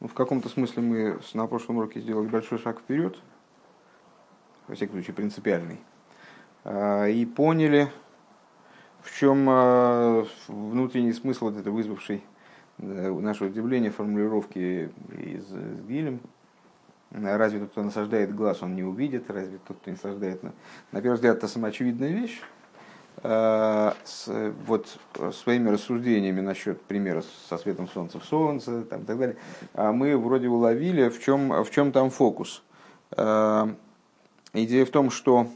в каком-то смысле мы на прошлом уроке сделали большой шаг вперед, во всяком случае принципиальный, и поняли, в чем внутренний смысл вот это вызвавший наше удивление формулировки из Гилем. Разве тот, кто насаждает глаз, он не увидит? Разве тот, кто не насаждает? На первый взгляд, это самоочевидная вещь. Э, с, вот своими рассуждениями насчет примера со светом солнца в солнце там, и так далее, а мы вроде уловили, в чем, в чем там фокус. Э, идея в том, что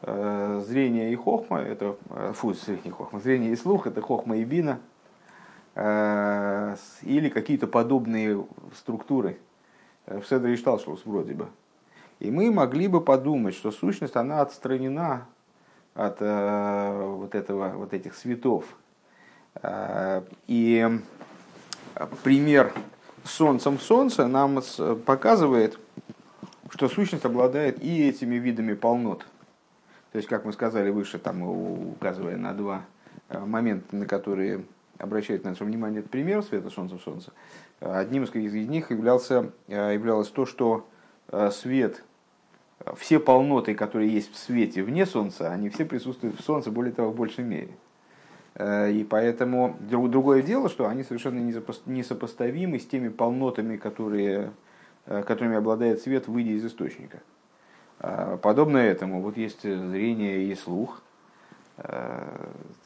э, зрение и хохма, это, фу, зрение и хохма, зрение и слух, это хохма и бина, или какие-то подобные структуры в Седре и Шталшлус вроде бы. И мы могли бы подумать, что сущность, она отстранена от э, вот, этого, вот этих светов. Э, и пример солнцем солнца нам показывает, что сущность обладает и этими видами полнот. То есть, как мы сказали выше, там, указывая на два э, момента, на которые обращает наше внимание этот пример света солнца в солнце, одним из них являлся, являлось то, что свет все полноты, которые есть в свете вне Солнца, они все присутствуют в Солнце, более того, в большей мере. Э, и поэтому другое дело, что они совершенно несопоставимы с теми полнотами, которые, э, которыми обладает свет, выйдя из источника. Э, подобно этому, вот есть зрение и слух,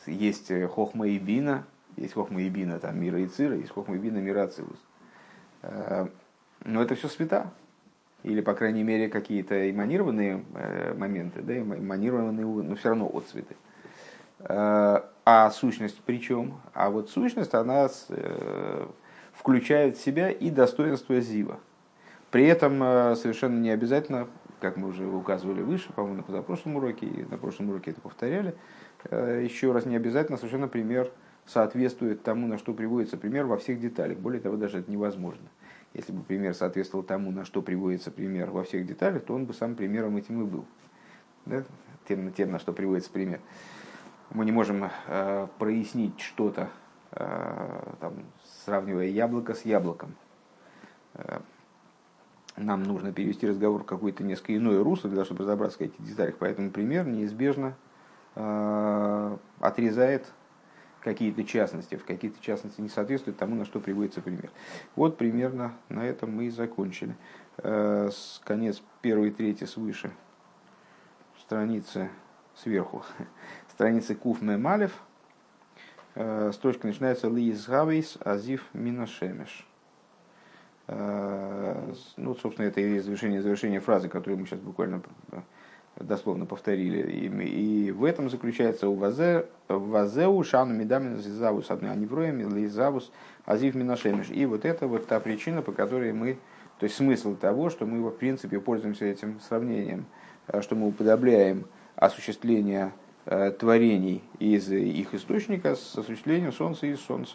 есть хохма и бина, есть хохма и бина там, мира и цира, есть хохма и бина мира ацилус. Но это все света, или, по крайней мере, какие-то эманированные э, моменты, да, эманированные, но все равно отцветы. Э, а сущность причем? А вот сущность, она э, включает в себя и достоинство Зива. При этом совершенно не обязательно, как мы уже указывали выше, по-моему, на позапрошлом уроке, и на прошлом уроке это повторяли, еще раз не обязательно совершенно пример соответствует тому, на что приводится пример во всех деталях. Более того, даже это невозможно. Если бы пример соответствовал тому, на что приводится пример во всех деталях, то он бы сам примером этим и был. Да? Тем, тем, на что приводится пример. Мы не можем э, прояснить что-то, э, там, сравнивая яблоко с яблоком. Э, нам нужно перевести разговор в какое-то несколько иное русло, для того, чтобы разобраться в этих деталях. Поэтому пример неизбежно э, отрезает какие-то частности, в какие-то частности не соответствуют тому, на что приводится пример. Вот примерно на этом мы и закончили. Э, с конец первой трети свыше, страницы сверху, страницы Куф Мемалев, э, строчка начинается Лиз Гавейс Азив Минашемеш. Э, ну, собственно, это и завершение, завершение фразы, которую мы сейчас буквально дословно повторили. И, и в этом заключается у вазеу шану медамин зизавус одной аневроем лизавус азив минашемиш. И вот это вот та причина, по которой мы, то есть смысл того, что мы в принципе пользуемся этим сравнением, э, что мы уподобляем осуществление э, творений из их источника с осуществлением солнца из солнца.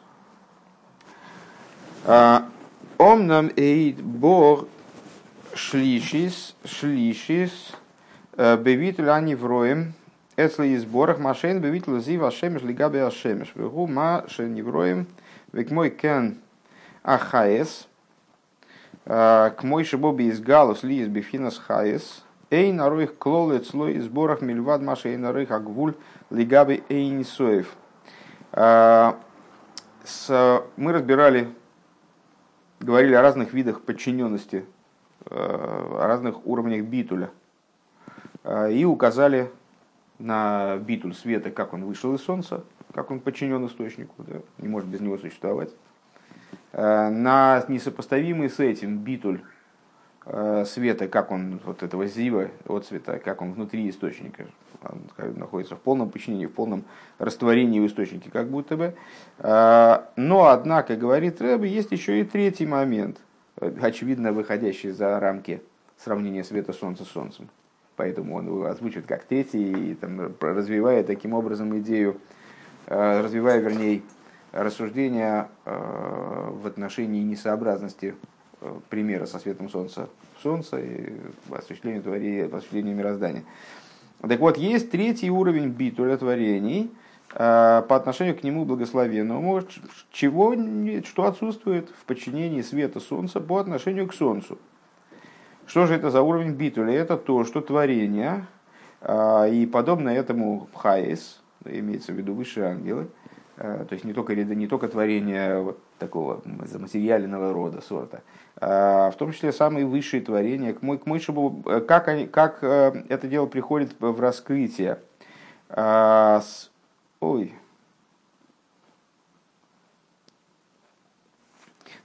А, Омнам эйд бор шлишис шлишис Бевитель они вроем, если из сборах машин бевитель зив ашемеш лигаби ашемеш. Вегу ма шеневроем, век мой кен ахаес, к мой шибоби из галус ли из бифинас хаес, эй наруих клолет слой из сборах мильвад машин наруих агвуль лигаби эйнисоев. Мы разбирали, говорили о разных видах подчиненности, о разных уровнях битуля – и указали на битуль света, как он вышел из Солнца, как он подчинен источнику, да, не может без него существовать. А, на несопоставимый с этим битуль а, света, как он, вот этого зива от цвета, как он внутри источника, он находится в полном подчинении, в полном растворении в источнике, как будто бы. Но, однако, говорит Рэбе, есть еще и третий момент, очевидно выходящий за рамки сравнения света Солнца с Солнцем. Поэтому он озвучивает как третий, и, там, развивая таким образом идею, э, развивая, вернее, рассуждения э, в отношении несообразности э, примера со светом Солнца в Солнце и осуществлению, творения, осуществлению мироздания. Так вот, есть третий уровень битуля творений, по отношению к нему благословенному, чего, что отсутствует в подчинении света Солнца по отношению к Солнцу. Что же это за уровень битуля? Это то, что творение, и подобно этому хаес, имеется в виду высшие ангелы, то есть не только, не только творение вот такого материального рода, сорта, а в том числе самые высшие творения, к мой, к мой, как, они, как это дело приходит в раскрытие. Ой,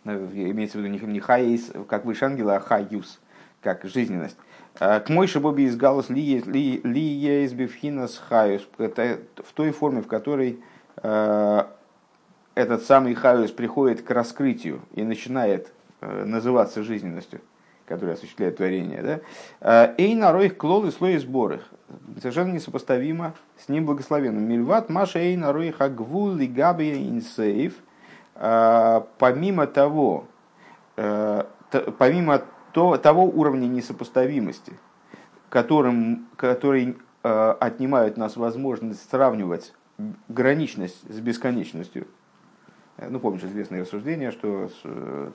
имеется в виду не хаис, как выше ангела, а хаюс, как жизненность. К мой шабоби из галус ли есть бифхинас хаюс, в той форме, в которой этот самый хаюс приходит к раскрытию и начинает называться жизненностью, которая осуществляет творение. Да? Эй нарой клол и слой сборы. Совершенно несопоставимо с ним благословенным. Мильват маша эй нарой хагвул лигабия инсейв. Помимо того, помимо того уровня несопоставимости, которым, который отнимают нас возможность сравнивать граничность с бесконечностью. Ну, помнишь известное рассуждение, что,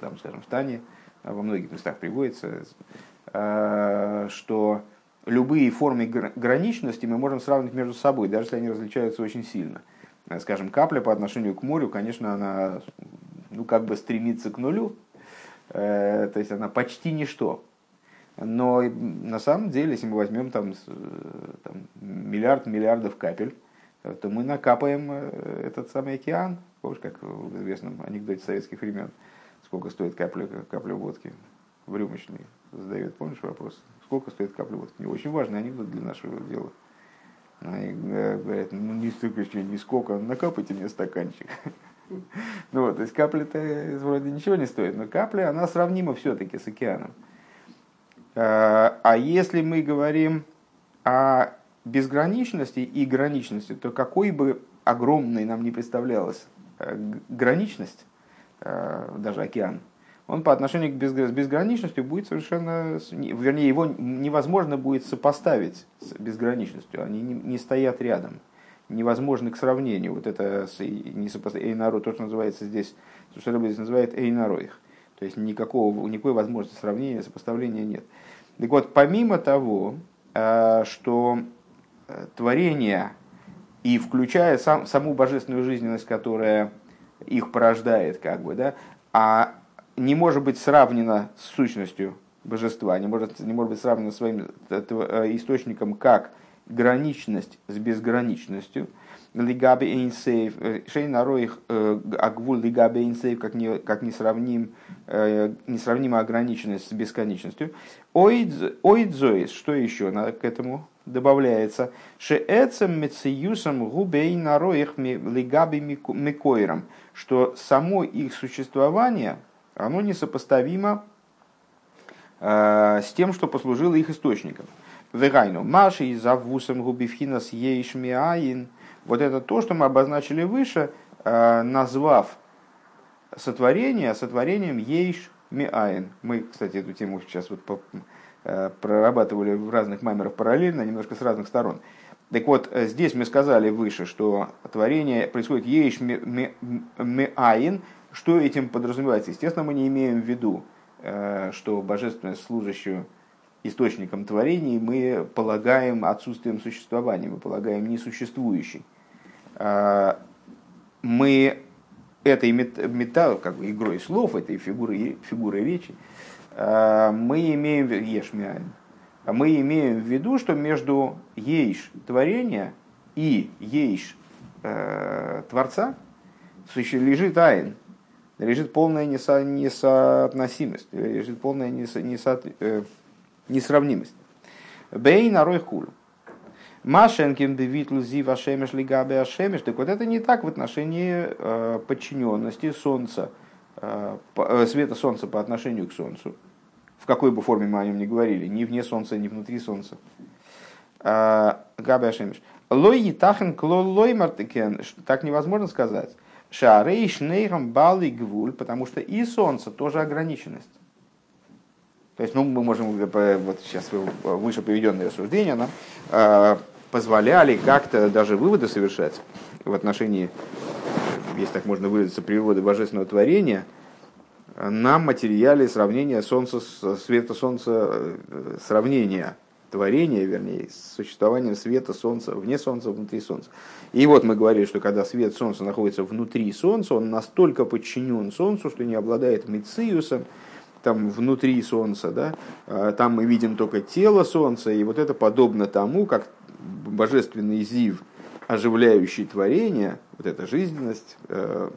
там, скажем, в Тане во многих местах приводится, что любые формы граничности мы можем сравнить между собой, даже если они различаются очень сильно. Скажем, капля по отношению к морю, конечно, она ну, как бы стремится к нулю, то есть она почти ничто. Но на самом деле, если мы возьмем там, там миллиард миллиардов капель, то мы накапаем э, этот самый океан. Помнишь, как в известном анекдоте советских времен, сколько стоит капля, капля водки в рюмочной задает, помнишь вопрос? Сколько стоит капля водки? Не очень важный анекдот для нашего дела. Они говорят, ну не столько, не сколько, накапайте мне стаканчик. Ну вот, то есть капля-то вроде ничего не стоит, но капля, она сравнима все-таки с океаном. А, а если мы говорим о безграничности и граничности, то какой бы огромной нам не представлялась э, граничность, э, даже океан, он по отношению к безграничности будет совершенно, вернее, его невозможно будет сопоставить с безграничностью, они не стоят рядом, невозможны к сравнению. Вот это не Эйнаро, то, что называется здесь, то, что здесь называет Эйнароих. То есть никакого, никакой возможности сравнения, сопоставления нет. Так вот, помимо того, э, что Э, творения и включая сам, саму божественную жизненность, которая их порождает, как бы, да, а не может быть сравнена с сущностью божества, не может, не может быть сравнена своим э, источником как граничность с безграничностью, лигаби эйнсейв, э, шейна роих агвул лигаби эйнсейв, как, не, как несравним, несравнимая ограниченность с бесконечностью. Оидзоис, что еще к этому добавляется «Шеэцем мециюсом губей нароих лигаби микойром», что само их существование, оно несопоставимо э, с тем, что послужило их источником. Вегайну маши и завусом губивхинас ейшмиаин. Вот это то, что мы обозначили выше, э, назвав сотворение сотворением ейш миаин. Мы, кстати, эту тему сейчас вот Э, прорабатывали в разных маймерах параллельно, немножко с разных сторон. Так вот, э, здесь мы сказали выше, что творение происходит ейш меаин. Что этим подразумевается? Естественно, мы не имеем в виду, что божественное служащее источником творений мы полагаем отсутствием существования, мы полагаем несуществующий. Мы этой мета, как бы игрой слов, этой фигурой, фигурой речи, Э, мы имеем ешмиайн, мы имеем в виду, что между ейш творения и ейш э, Творца лежит айн, лежит полная несо, несоотносимость, лежит полная несо, э, несравнимость. Бей нарой хуль. Машенкин девитл зива шемеш лигабе ашемеш. Так вот это не так в отношении э, подчиненности Солнца – Э, э, света Солнца по отношению к Солнцу, в какой бы форме мы о нем ни говорили, ни вне Солнца, ни внутри Солнца. Габи Ашемиш. Лой етахен клол лой мартекен. Так невозможно сказать. Шарей шнейрам бали гвуль, потому что и Солнце тоже ограниченность. То есть, ну, мы можем, вот сейчас выше приведенные рассуждения нам позволяли как-то даже выводы совершать в отношении, если так можно выразиться, природы божественного творения, на материале сравнения солнца, света солнца, сравнения творения, вернее, с существованием света солнца, вне солнца, внутри солнца. И вот мы говорили, что когда свет солнца находится внутри солнца, он настолько подчинен солнцу, что не обладает мециусом, там внутри Солнца, да, а, там мы видим только тело Солнца, и вот это подобно тому, как божественный зив, оживляющий творение, вот эта жизненность э,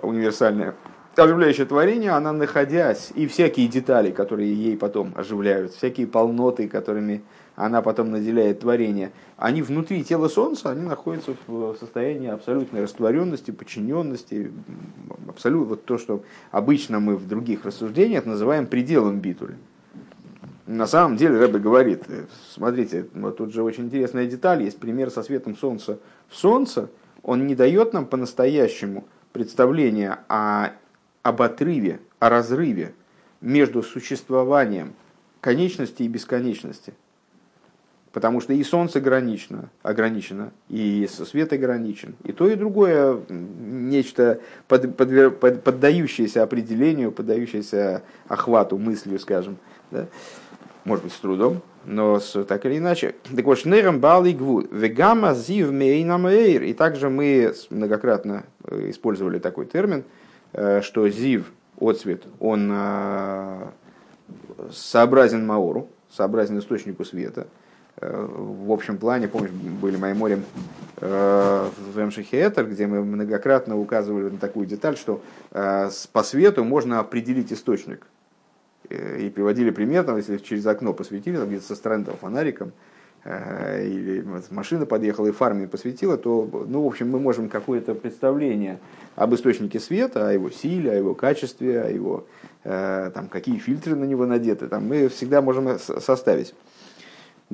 универсальная, оживляющее творение, она находясь, и всякие детали, которые ей потом оживляют, всякие полноты, которыми она потом наделяет творение, они внутри тела Солнца, они находятся в состоянии абсолютной растворенности, подчиненности, абсолютно вот то, что обычно мы в других рассуждениях называем пределом битулы. На самом деле Рэбе говорит, смотрите, вот тут же очень интересная деталь, есть пример со светом Солнца в Солнце, он не дает нам по-настоящему представления о, об отрыве, о разрыве между существованием конечности и бесконечности. Потому что и солнце ограничено, ограничено, и свет ограничен. И то, и другое нечто под, под, под, поддающееся определению, поддающееся охвату мыслью, скажем. Да? Может быть, с трудом, но с, так или иначе. Так вот, шнером бали гву, вегама зив мейнам эйр. И также мы многократно э, использовали такой термин, э, что зив, отцвет, он э, сообразен маору, сообразен источнику света – в общем плане, помнишь, были моим морем э, в Эмшихетер, где мы многократно указывали на такую деталь, что э, по свету можно определить источник. Э, и приводили пример, там, если через окно посветили, там где-то со стороны там, фонариком, или машина подъехала и фарами посветила, то, ну, в общем, мы можем какое-то представление об источнике света, о его силе, о его качестве, о его, там, какие фильтры на него надеты, там, мы всегда можем составить.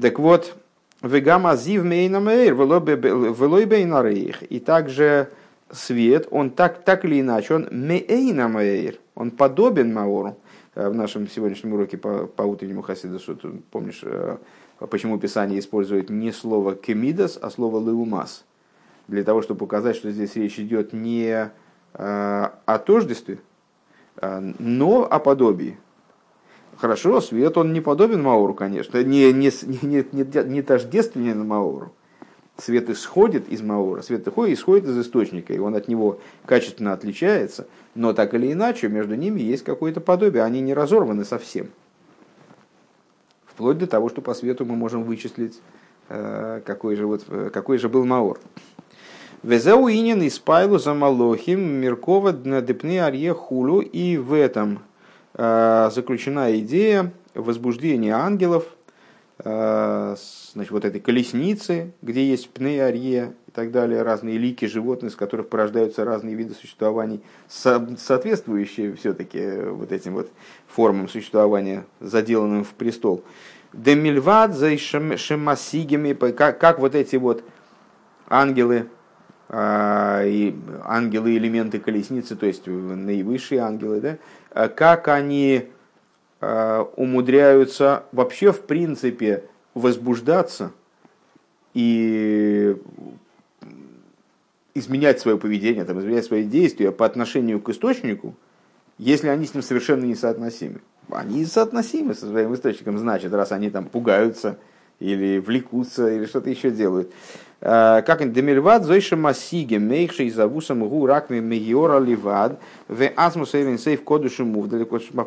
Так вот, וגם הזיו מעין המאור, ולא בערך. И также свет, он так, так или иначе, он מעין המאור, он подобен Маору. Э, в нашем сегодняшнем уроке по, по утреннему Хасидасу, помнишь, э, почему Писание использует не слово כמידת, а слово לעומת. Для того, чтобы показать, что здесь речь идет не э, о тождестве, но о подобии. Хорошо, свет, он не подобен Мауру, конечно, не, не, не, не, не тождественен Мауру. Свет исходит из Маура, свет исходит, из источника, и он от него качественно отличается, но так или иначе между ними есть какое-то подобие, они не разорваны совсем. Вплоть до того, что по свету мы можем вычислить, э, какой же, вот, э, какой же был Маур. Везеуинин из Пайлу за Малохим Миркова Депны Арье Хулу, и в этом заключена идея возбуждения ангелов, э, значит, вот этой колесницы, где есть пнеарье и так далее, разные лики животных, из которых порождаются разные виды существований, соответствующие все-таки вот этим вот формам существования, заделанным в престол. Демильвад за шемасигами, как, как вот эти вот ангелы, э, и ангелы элементы колесницы, то есть наивысшие ангелы, да, Э, как они э, умудряются вообще в принципе возбуждаться и изменять свое поведение, там, изменять свои действия по отношению к источнику, если они с ним совершенно несоотносимы. Они соотносимы со своим источником, значит, раз они там пугаются или влекутся, или что-то еще делают. Э, как демельвад зойша масиге мейхши из авусам гу ракми мегиора ливад в асмус эвен сейф кодушу мув.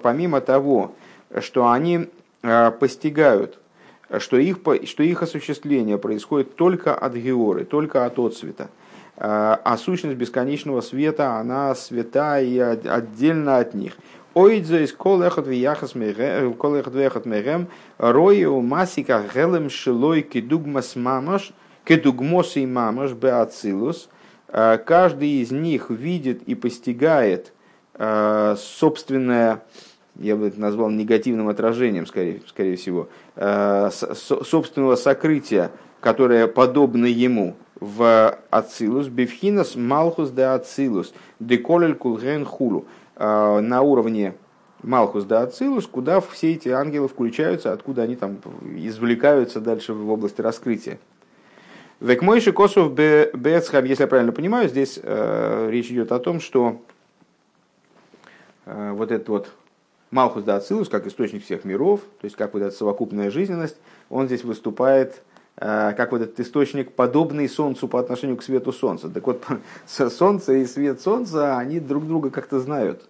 Помимо того, что они э, постигают, что их, что их осуществление происходит только от георы, только от отцвета, э, а сущность бесконечного света, она свята и отдельно от них. Ойдзойс кол эхот вияхас мегем, рою масика гелем шилой кидугмас мамаш – Кедугмос и мамаш беацилус. Э, каждый из них видит и постигает э, собственное, я бы это назвал негативным отражением, скорее, скорее всего, э, собственного сокрытия, которое подобно ему в Ацилус, Бифхинас Малхус де Ацилус, Деколель Кулген Хулу, на уровне Малхус да Ацилус, куда все эти ангелы включаются, откуда они там извлекаются дальше в области раскрытия. Векмойши Косов Бецхам, если я правильно понимаю, здесь э, речь идет о том, что э, вот этот вот Малхус да Ацилус, как источник всех миров, то есть как вот эта совокупная жизненность, он здесь выступает э, как вот этот источник, подобный Солнцу по отношению к свету Солнца. Так вот, Солнце и свет Солнца, они друг друга как-то знают.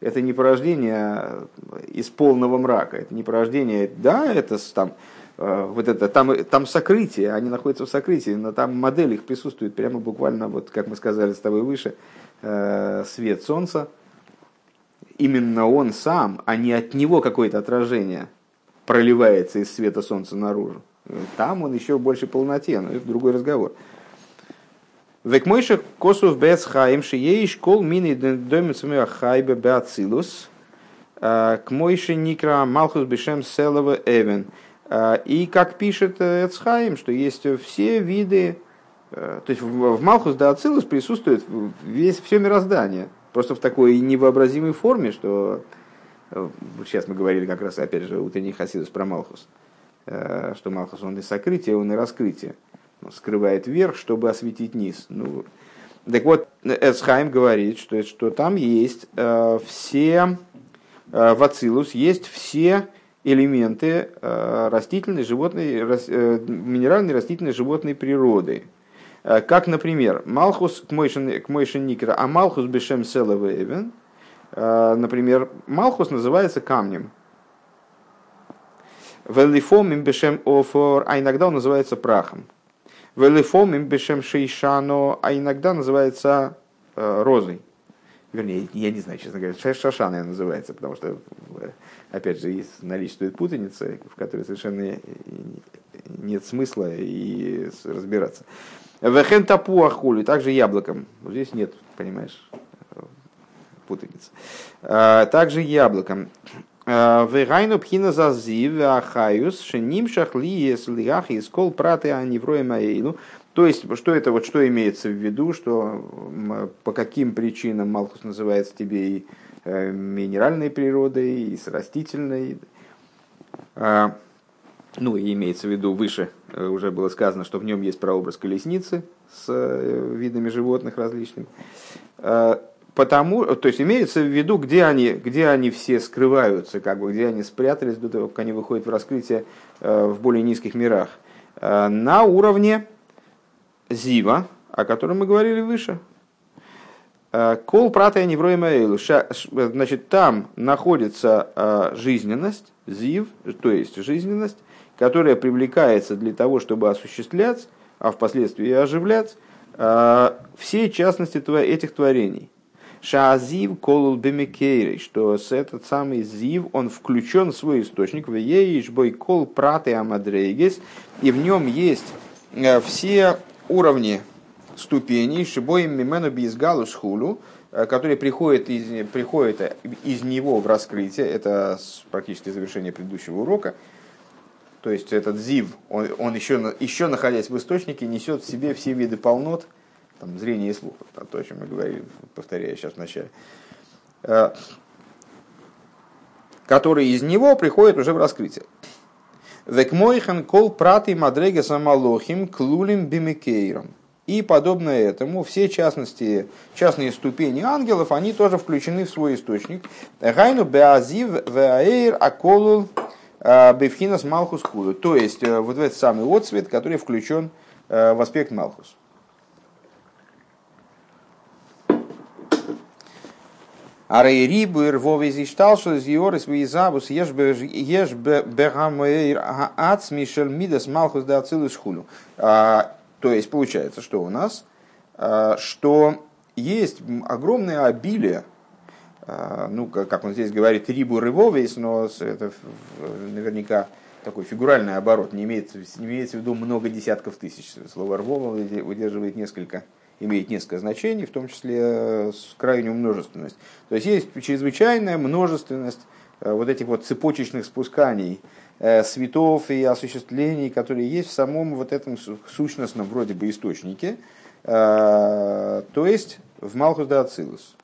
Это не порождение из полного мрака, это не порождение, да, это там вот это, там, там сокрытие, они находятся в сокрытии, но там модель их присутствует прямо буквально, вот как мы сказали с тобой выше, э, свет солнца. Именно он сам, а не от него какое-то отражение проливается из света солнца наружу. Там он еще больше полноте, но это другой разговор. Век мойших косов бец хаим шией школ мини домицами хайбе беацилус. Э, к мойше никра малхус бешем селова эвен. А, и как пишет э, Эцхайм, что есть все виды, э, то есть в Малхус да Ацилус присутствует весь, все мироздание, просто в такой невообразимой форме, что э, сейчас мы говорили как раз, опять же, утренний Хасидус про Малхус, что Малхус он и сокрытие, он и раскрытие. Он скрывает верх, чтобы осветить низ. Ну, так вот, Эцхайм говорит, что, что там есть все, в Ацилус есть все элементы э, растительной, животной, э, минеральной, растительной, животной природы. Э, как, например, Малхус к Мойшен Никера, а Малхус Бешем Селавевен, например, Малхус называется камнем. Велифом им Бешем Офор, а иногда он называется прахом. Велифом им Бешем Шейшано, а иногда называется розой. Вернее, я не знаю, честно говоря, Шашана называется, потому что опять же, наличествует путаница, в которой совершенно нет смысла и разбираться. Вехен тапу ахули, также яблоком. Здесь нет, понимаешь, путаницы. А, также яблоком. А, Вегайну пхина зазив ахаюс шеним шахли слиях из кол праты аневроем аэйлу. То есть, что это, вот что имеется в виду, что по каким причинам Малхус называется тебе и минеральной природой, и с растительной. А, ну, и имеется в виду выше, э, уже было сказано, что в нем есть прообраз колесницы с э, видами животных различными. А, потому, то есть имеется в виду, где они, где они все скрываются, как бы, где они спрятались до того, как они выходят в раскрытие в более низких мирах. А, на уровне Зива, о котором мы говорили выше, Э, Кол прата невроема эйлу. Значит, там находится э, жизненность, зив, то есть жизненность, которая привлекается для того, чтобы осуществлять, а впоследствии и оживлять, э, все частности этих творений. Шаазив колул бемикейрей, что этот самый зив, он включен в свой источник, в еиш бой кол праты амадрейгес, и в нем есть все уровни ступеней, шибоем мимену бизгалу схулу, э, который приходит из, приходит из него в раскрытие, это практически завершение предыдущего урока, то есть этот зив, он, он еще, еще находясь в источнике, несет в себе все виды полнот, там, зрение и слух, то, о чем мы говорили, повторяю сейчас вначале, э, который из него приходит уже в раскрытие. Векмойхан кол праты мадрега самалохим клулим бимикейром. И подобно этому все частности, частные ступени ангелов, они тоже включены в свой источник. Гайну беазив веаэйр аколул а, бевхинас малхус худу. То есть э, вот этот самый отцвет, который включен э, в аспект малхус. Арейрибу рвовый зиштал, что зиорис визабус еш бегамэйр аац мишель мидас малхус да ацилус хулю. То есть получается, что у нас, а, что есть огромное обилие, а, ну, как он здесь говорит, рибу рывовейс, но это наверняка такой фигуральный оборот, не имеется, не имеется в виду много десятков тысяч. Слово рвово выдерживает несколько, имеет несколько значений, в том числе э, крайнюю множественность. То есть есть чрезвычайная множественность э, вот этих вот цепочечных спусканий светов и осуществлений, которые есть в самом вот этом сущностном вроде бы источнике, э, то есть в Малхус да Ацилус.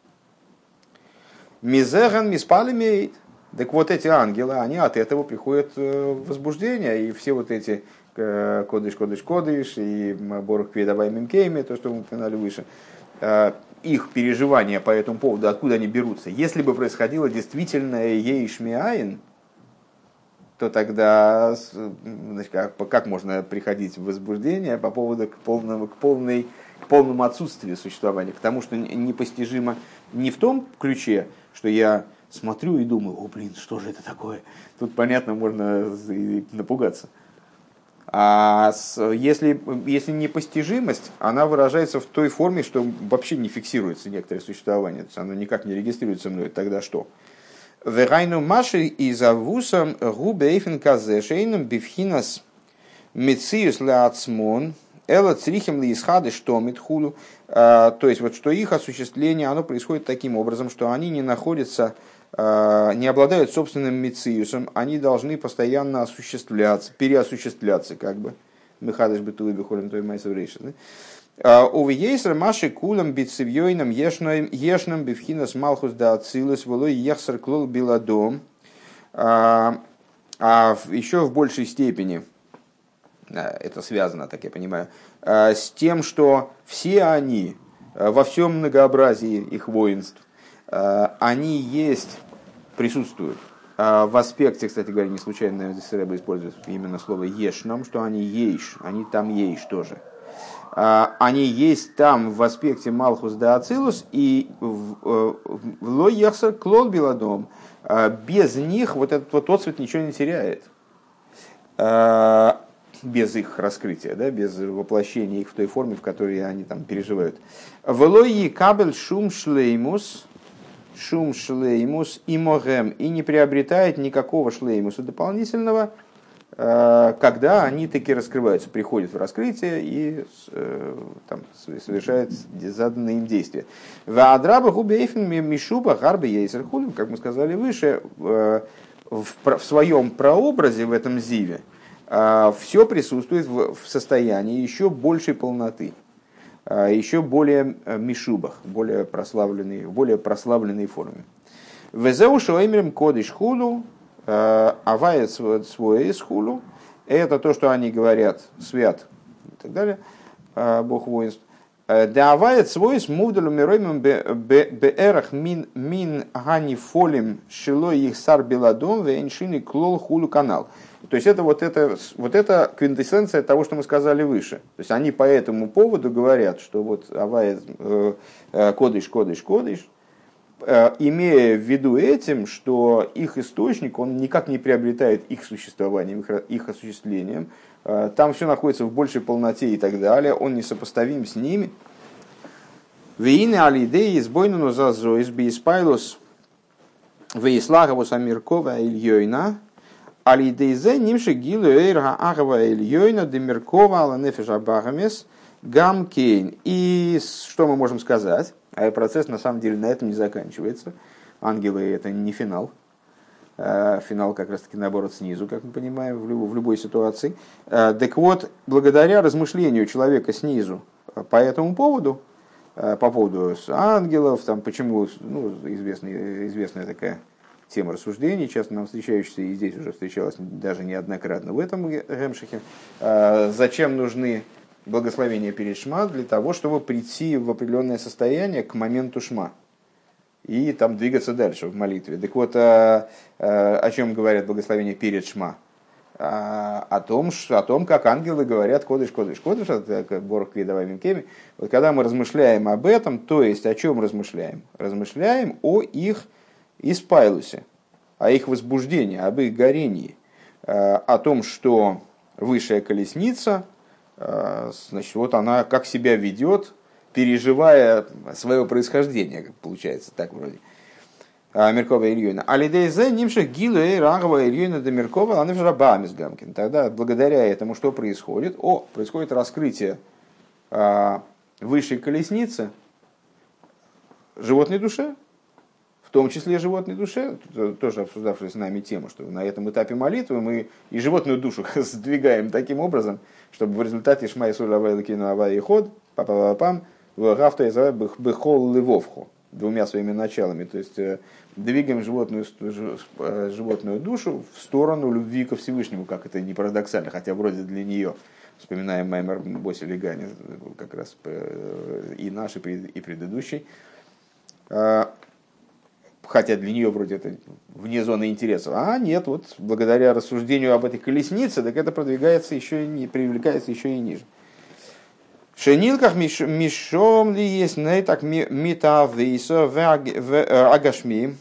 Мизеган миспалимеет. Так вот эти ангелы, они от этого приходят э, в возбуждение, и все вот эти кодыш, кодыш, кодыш, и Борух Кведавай Мимкейми, то, что мы упоминали выше, их переживания по этому поводу, откуда они берутся. Если бы происходило действительно ейшмиаин, то тогда значит, как, как можно приходить в возбуждение по поводу к, полному, к, полной, к полному отсутствию существования, к тому, что непостижимо не в том ключе, что я смотрю и думаю, о блин, что же это такое? Тут, понятно, можно напугаться. А если, если непостижимость, она выражается в той форме, что вообще не фиксируется некоторое существование, то есть оно никак не регистрируется мной, тогда что? Вегайну маши и завусам губейфен казешейном бифхинас мециус леацмон эла црихим лиисхады что митхулу. А, то есть вот что их осуществление, оно происходит таким образом, что они не находятся а, не обладают собственным мициусом, они должны постоянно осуществляться, переосуществляться, как бы. Мехадыш бытуй бихолем той майсоврейшн. А, Увейсер маши кулам битсивьойным ешным бифхинас малхус да ацилус волой ехсер клол биладом. А, а еще в большей степени, это связано, так я понимаю, с тем, что все они во всем многообразии их воинств, они есть, присутствуют в аспекте, кстати говоря, не случайно здесь Рэба использует именно слово ешном, что они ейш, они там ейш тоже. А, они есть там в аспекте Малхус да Ацилус и в э, Лоехса Клол Беладом. А, без них вот этот вот отцвет ничего не теряет. А, без их раскрытия, да, без воплощения их в той форме, в которой они там переживают. Велои кабель шум шлеймус, шум шлеймус и могем, и не приобретает никакого шлеймуса дополнительного, когда они таки раскрываются, приходят в раскрытие и э, там, совершают заданные им действия. Ваадраба губейфен мишуба гарби ейсерхулем, как мы сказали выше, э, в своем прообразе в этом зиве все присутствует в состоянии еще большей полноты, еще более мишубах, более прославленной, в более прославленной форме. Везеу шоэмерем кодиш худу Э, авает свой исхулу, это то, что они говорят, свят и так далее, э, бог воинств. Э, да свой с мувдалю мироимом беэрах мин мин гани фолим шило их сар беладом вейншины клол хулу канал. То есть это вот, это вот это квинтэссенция того, что мы сказали выше. То есть они по этому поводу говорят, что вот авает кодыш, кодыш, кодыш, Э, имея в виду этим, что их источник, он никак не приобретает их существованием, их осуществлением. Э, там все находится в большей полноте и так далее. Он несопоставим с ними. Вейны алидеи избойнуну за зоис бииспайлус вейслагову самиркова ильёйна алидейзе нимши гилу эйрга агава ильёйна демиркова аланефеша багамес гамкейн. И что мы можем сказать? А процесс на самом деле на этом не заканчивается. Ангелы это не финал. А финал как раз таки наоборот снизу, как мы понимаем, в, любой, в любой ситуации. А, так вот, благодаря размышлению человека снизу по этому поводу, а, по поводу ангелов, там, почему, ну, известная, известная такая тема рассуждений, часто нам встречающаяся, и здесь уже встречалась даже неоднократно в этом Гемшихе, зачем нужны благословение перед Шма для того, чтобы прийти в определенное состояние к моменту Шма и там двигаться дальше в молитве. Так вот, а, а, о чем говорят благословения перед Шма? А, о том, о том, как ангелы говорят кодыш, кодыш, кодыш, Борг Квидавай Минкеми. Вот когда мы размышляем об этом, то есть о чем размышляем? Размышляем о их испайлусе, о их возбуждении, об их горении, о том, что высшая колесница – значит, вот она как себя ведет, переживая свое происхождение, получается, так вроде. А, Меркова Ильюна. Алидейзе нимших гилу и рагова Ильюна до Меркова, она же Бамис Гамкин. Тогда благодаря этому что происходит? О, происходит раскрытие а, высшей колесницы животной душе, в том числе животной душе, тоже обсуждавшая с нами тема, что на этом этапе молитвы мы и животную душу сдвигаем таким образом, чтобы в результате Шмай Сулавай Лакину Авай Ход, папа пам, Гафта Израиль Бехол Левовху. двумя своими началами. То есть двигаем животную, животную душу в сторону любви ко Всевышнему, как это не парадоксально, хотя вроде для нее вспоминаем Маймер Боси Легани, как раз и наш, и предыдущий. Хотя для нее вроде это вне зоны интересов. А нет, вот благодаря рассуждению об этой колеснице, так это продвигается еще и не, привлекается еще и ниже. Шенилках мишом ли есть не так митависо в э, агашми.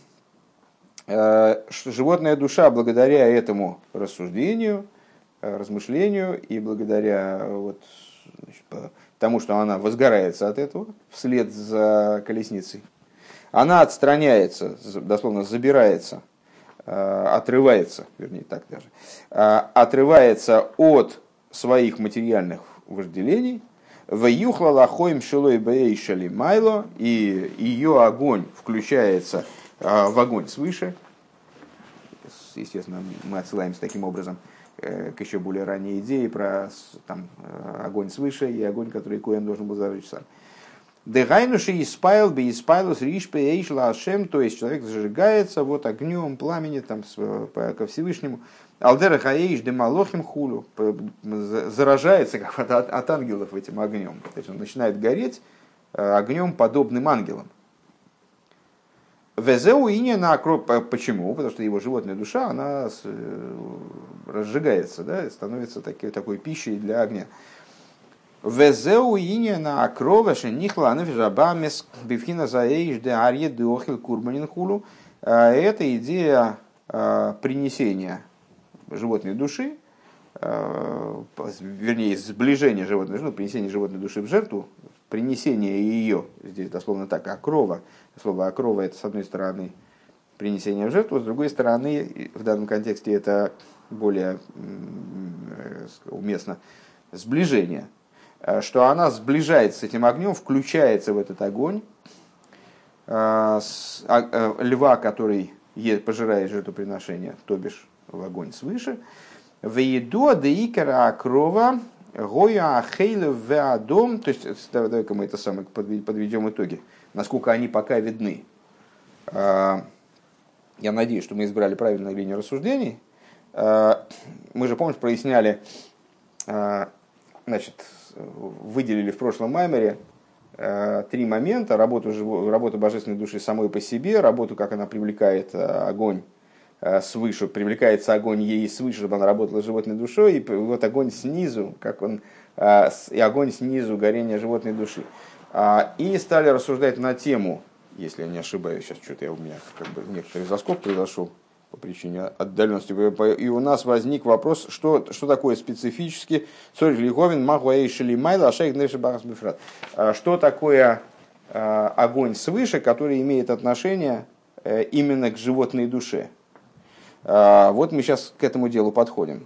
Э, животная душа благодаря этому рассуждению, э, размышлению и благодаря вот, значит, тому, что она возгорается от этого вслед за колесницей, она отстраняется, дословно забирается, э, отрывается, вернее так даже, э, отрывается от своих материальных вожделений, в юхла лахоим шилой бейшали майло, и ее огонь включается э, в огонь свыше. Естественно, мы отсылаемся таким образом к еще более ранней идее про там, огонь свыше и огонь, который Коэн должен был зажечь сам. Дегайнуши испайл бы испайлус риш эйш лашем, то есть человек зажигается вот огнем, пламени там ко Всевышнему. Алдера хаэйш де малохим хулю, заражается как от, от ангелов этим огнем. То есть он начинает гореть э, огнем, подобным ангелам. Везеу ине на акроп. Почему? Потому что его животная душа, она э, разжигается, да, становится такой, такой пищей для огня. Везеу ине на акрова шенихла жабамес бифхина заэйш де арье де охил курбанин хулу. Это идея принесения животной души, а, вернее, сближения животной души, ну, принесения животной души в жертву, принесение ее, здесь дословно так, окрова, слово окрова это с одной стороны принесение в жертву, с другой стороны, в данном контексте это более э, уместно, сближение – Э, что она сближается с этим огнем, включается в этот огонь, э, а, э, льва, который пожирает жертвоприношение, то бишь в огонь свыше, в еду деикара акрова гоя ахейлев веадом, то есть давай-ка мы это самое подведем итоги, насколько они пока видны. Я надеюсь, что мы избрали правильную линию рассуждений. Мы же, помнишь, проясняли значит, выделили в прошлом маймере э, три момента. Работу, работу божественной души самой по себе, работу, как она привлекает э, огонь э, свыше, привлекается огонь ей свыше, чтобы она работала животной душой, и вот огонь снизу, как он, и огонь снизу, горение животной души. А, и стали рассуждать на тему, если я не ошибаюсь, сейчас что-то я у меня как бы некоторый заскок произошел, по причине отдаленности. И у нас возник вопрос, что, что такое специфически Сорих Махуэйшили Майла Шейх Бифрат. А что такое а, огонь свыше, который имеет отношение э, именно к животной душе? А, вот мы сейчас к этому делу подходим.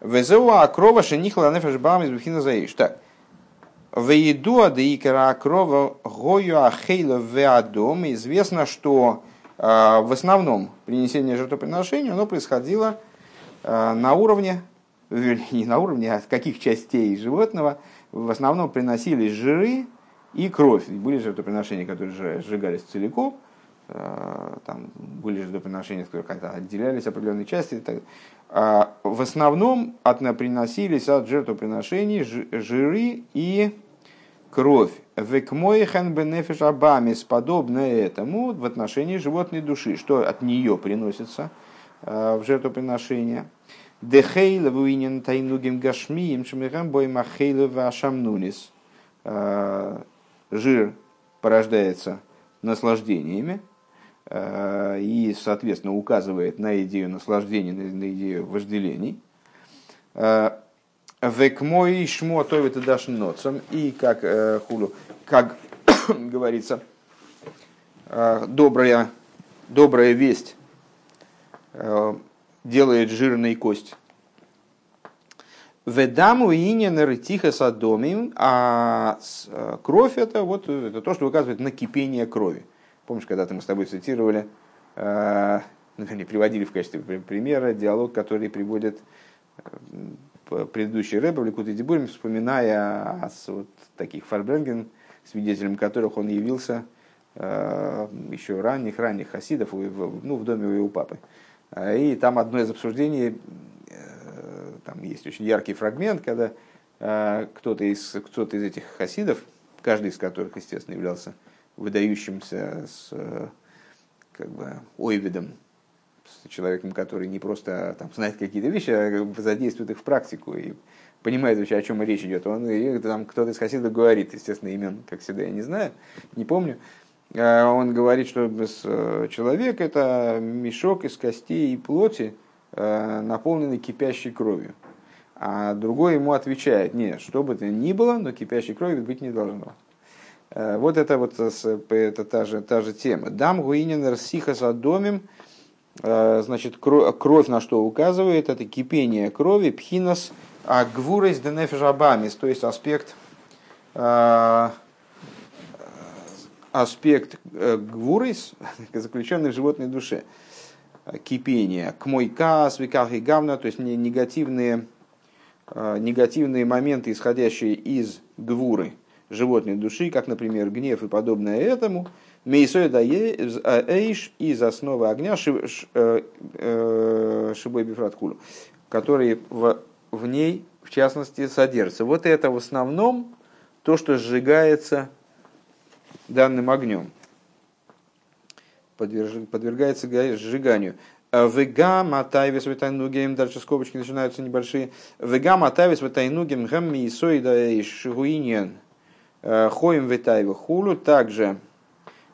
Везеуа акрова шенихла нефеш бам из бухина заиш. Так. Веидуа деикара акрова гою ахейла веадом. Известно, что в основном принесение жертвоприношения оно происходило а, на уровне, не на уровне, а каких частей животного, в основном приносились жиры и кровь. Были жертвоприношения, которые сжигались целиком, а, там были жертвоприношения, которые отделялись определенные части. В основном приносились от жертвоприношений жиры и кровь. Векмойхан бенефиш абамис, подобное этому в отношении животной души, что от нее приносится э, в жертвоприношение. Дехейла вуинен тайнугим гашмием шамихам бой махейла вашамнунис. Э, жир порождается наслаждениями э, и, соответственно, указывает на идею наслаждения, на идею вожделений. Век мой шмо товит и дашь ноцам. И как э, хулу, как говорится, э, добрая, добрая весть э, делает жирный кость. Ведаму иньянер тихо садомим, а кровь это вот это то, что указывает на кипение крови. Помнишь, когда-то мы с тобой цитировали, э, ну, приводили в качестве примера диалог, который приводит предыдущий рэб Ликут и Дебурим, вспоминая о вот таких фарбренген, свидетелем которых он явился еще ранних-ранних хасидов ну, в доме у его папы. И там одно из обсуждений, там есть очень яркий фрагмент, когда кто-то из, кто из этих хасидов, каждый из которых, естественно, являлся выдающимся с как бы, ойвидом, с человеком, который не просто там, знает какие-то вещи, а задействует их в практику и понимает вообще, о чем речь идет. Он, и, там кто-то из хасидов говорит, естественно, имен, как всегда, я не знаю, не помню. А он говорит, что э, человек – это мешок из костей и плоти, э, наполненный кипящей кровью. А другой ему отвечает, нет, что бы то ни было, но кипящей крови быть не должно. Э, вот это вот это та, же, та же тема. Дам гуинен рсиха задомим, значит, кровь на что указывает, это кипение крови, пхинас – а гвурейс денефежабамис, то есть аспект, э, аспект э, гвурейс, заключенный в животной душе, кипение, к мой кас, веках и гавна, то есть негативные, негативные моменты, исходящие из гвуры животной души, как, например, гнев и подобное этому, Мейсой да эйш из основы огня шибой бифраткулу, который в в ней, в частности, содержится. Вот это в основном то, что сжигается данным огнем, подвергается сжиганию. Вега матайвис в тайнугем, дальше скобочки начинаются небольшие. Вега матайвис в тайнугем гамми и сойда шигуиньян хоим ветайва хулу. Также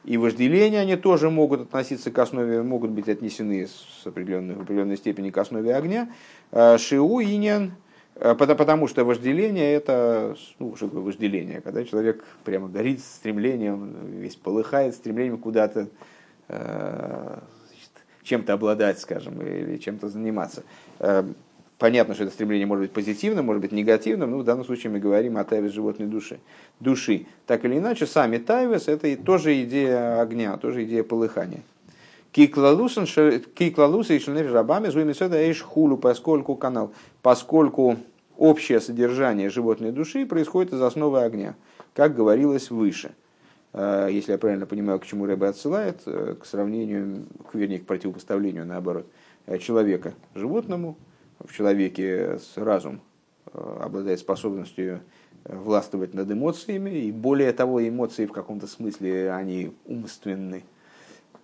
и вожделения они тоже могут относиться к основе, могут быть отнесены с определенной, в определенной степени к основе огня. Э, Шиу иньян, э, потому что вожделение это, ну, что такое вожделение, когда человек прямо горит стремлением, весь полыхает стремлением куда-то э, чем-то обладать, скажем, или чем-то заниматься. Понятно, что это стремление может быть позитивным, может быть негативным, но в данном случае мы говорим о тайве животной души. души. Так или иначе, сами тайвес – это тоже идея огня, тоже идея полыхания. Киклалуса и шельнеф рабами зуемисода эйш хулу, поскольку канал, поскольку общее содержание животной души происходит из основы огня, как говорилось выше. Э, если я правильно понимаю, к чему Рэбе отсылает, э, к сравнению, к, вернее, к противопоставлению, наоборот, э, человека животному – в человеке разум э, обладает способностью э, властвовать над эмоциями, и более того, эмоции в каком-то смысле, они умственны.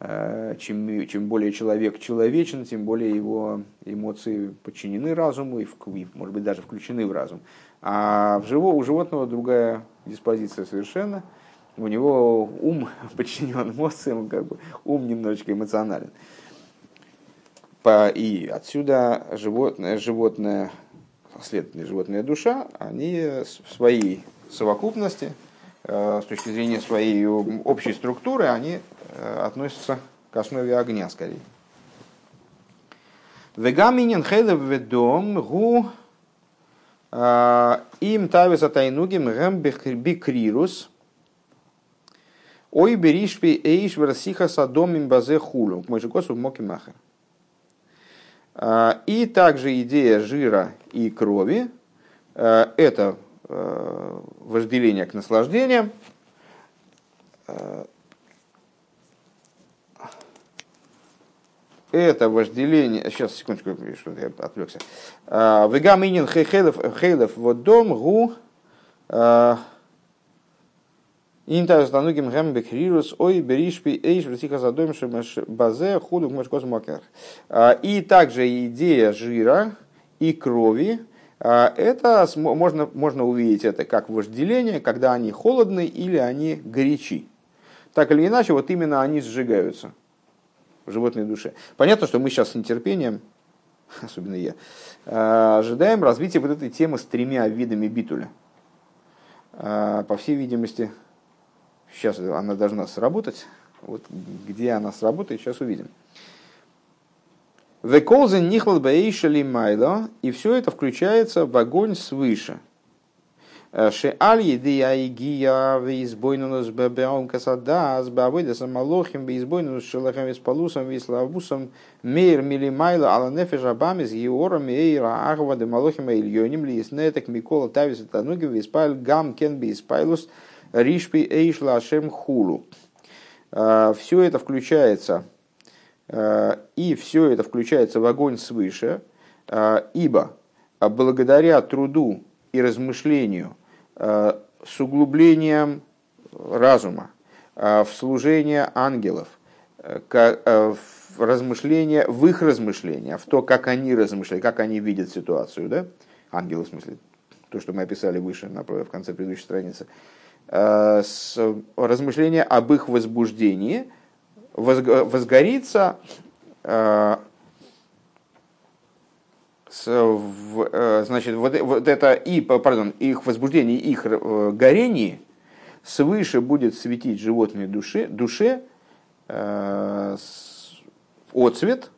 Э, чем, чем более человек человечен, тем более его эмоции подчинены разуму и, может быть, даже включены в разум. А в живо, у животного другая диспозиция совершенно. У него ум подчинен эмоциям, как бы ум немножечко эмоционален. И отсюда животное, животное, следовательно, животная душа, они в своей совокупности, э, с точки зрения своей общей структуры, они э, относятся к основе огня скорее. Вегаминин хелев ведом гу э, им тавис атайнугим гэм бикрирус ой беришпи эйш версиха садом им базе хулу. Мой же косу моки махер. А, и также идея жира и крови а, – это а, вожделение к наслаждениям, это вожделение, сейчас, секундочку, что-то я отвлекся. Вегаминин хейлев вот дом гу Инта станугим гэм бекрирус ой беришпи эйш вертиха задоем базе худу мешкос макер. И также идея жира и крови, это можно, можно увидеть это как вожделение, когда они холодны или они горячи. Так или иначе, вот именно они сжигаются в животной душе. Понятно, что мы сейчас с нетерпением, особенно я, а, ожидаем развития вот этой темы с тремя видами битуля. По всей видимости, Сейчас она должна сработать. Вот где она сработает, сейчас увидим. Веколзен нихлал баишали майло, и все это включается в огонь свыше. Шеаль еды аигия веизбойнунус бебеом касадас бавыда самолохим веизбойнунус шелахем веспалусом веславусом мейр милимайла ала нефеш абами с геором эйра ахва де малохим эйльоним лиеснетек микола тавис тануги веспайль гам кен беиспайлус – Ришпи Эйш Лашем Хулу. все это включается, и все это включается в огонь свыше, ибо благодаря труду и размышлению с углублением разума в служение ангелов, в размышления, в их размышления, в то, как они размышляют, как они видят ситуацию, да? ангелы в смысле, то, что мы описали выше, в конце предыдущей страницы, э, с размышления об их возбуждении возгорится э, э, значит, вот, вот это и, пардон, их возбуждение, их горение свыше будет светить животной душе, душе отцвет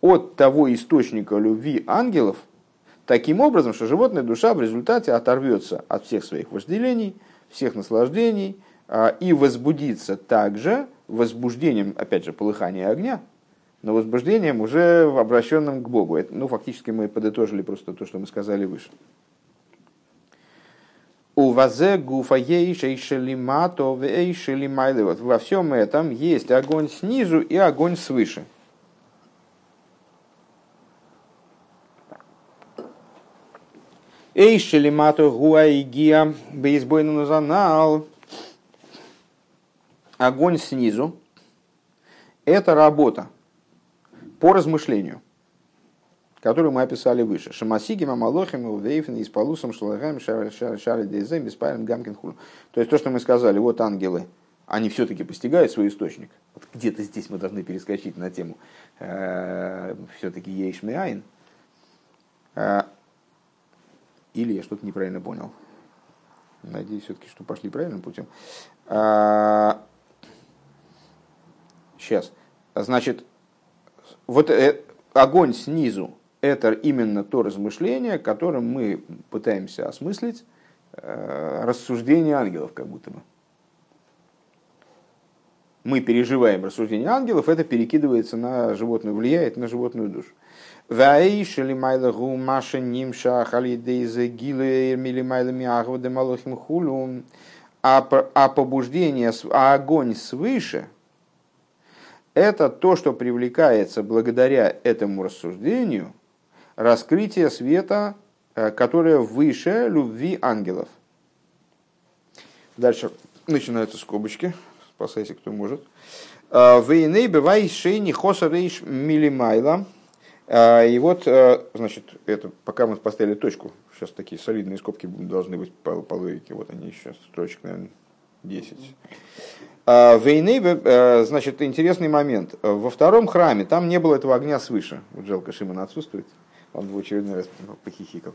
от того источника любви ангелов, таким образом, что животная душа в результате оторвется от всех своих вожделений, всех наслаждений а, и возбудится также возбуждением, опять же, полыхания огня, но возбуждением уже обращенным к Богу. Это, ну, фактически мы подытожили просто то, что мы сказали выше. У вазе гуфа ейшелимато Вот во всем этом есть огонь снизу и огонь свыше. Эйшелимато гуаигия бейсбойну назанал. Огонь снизу – это работа по размышлению, которую мы описали выше. Шамасигим, Амалохим, Увейфен, Испалусом, Шалагам, Шари Дейзем, Беспарем, Гамкин, Хулу. То есть то, что мы сказали, вот ангелы, они все-таки постигают свой источник. Вот где-то здесь мы должны перескочить на тему э, все-таки Ейшмиайн. Или я что-то неправильно понял. Надеюсь, все-таки, что пошли правильным путем. А, сейчас. Значит, вот э, огонь снизу – это именно то размышление, которым мы пытаемся осмыслить э, рассуждение ангелов, как будто бы. Мы переживаем рассуждение ангелов, это перекидывается на животную, влияет на животную душу. Агвады малохим хулу. А, побуждение, а огонь свыше, это то, что привлекается благодаря этому рассуждению, раскрытие света, э, которое выше любви ангелов. Дальше начинаются скобочки. Спасайся, кто может. «Э, Вейней бывай шейни хоса рейш милимайла. А, и вот, э, значит, это, пока мы поставили точку, сейчас такие солидные скобки должны быть по, по логике, вот они сейчас, строчек, наверное, 10. А, Войны, э, значит, интересный момент. Во втором храме там не было этого огня свыше. Вот жалко, Шимон отсутствует. Он в очередной раз похихикал.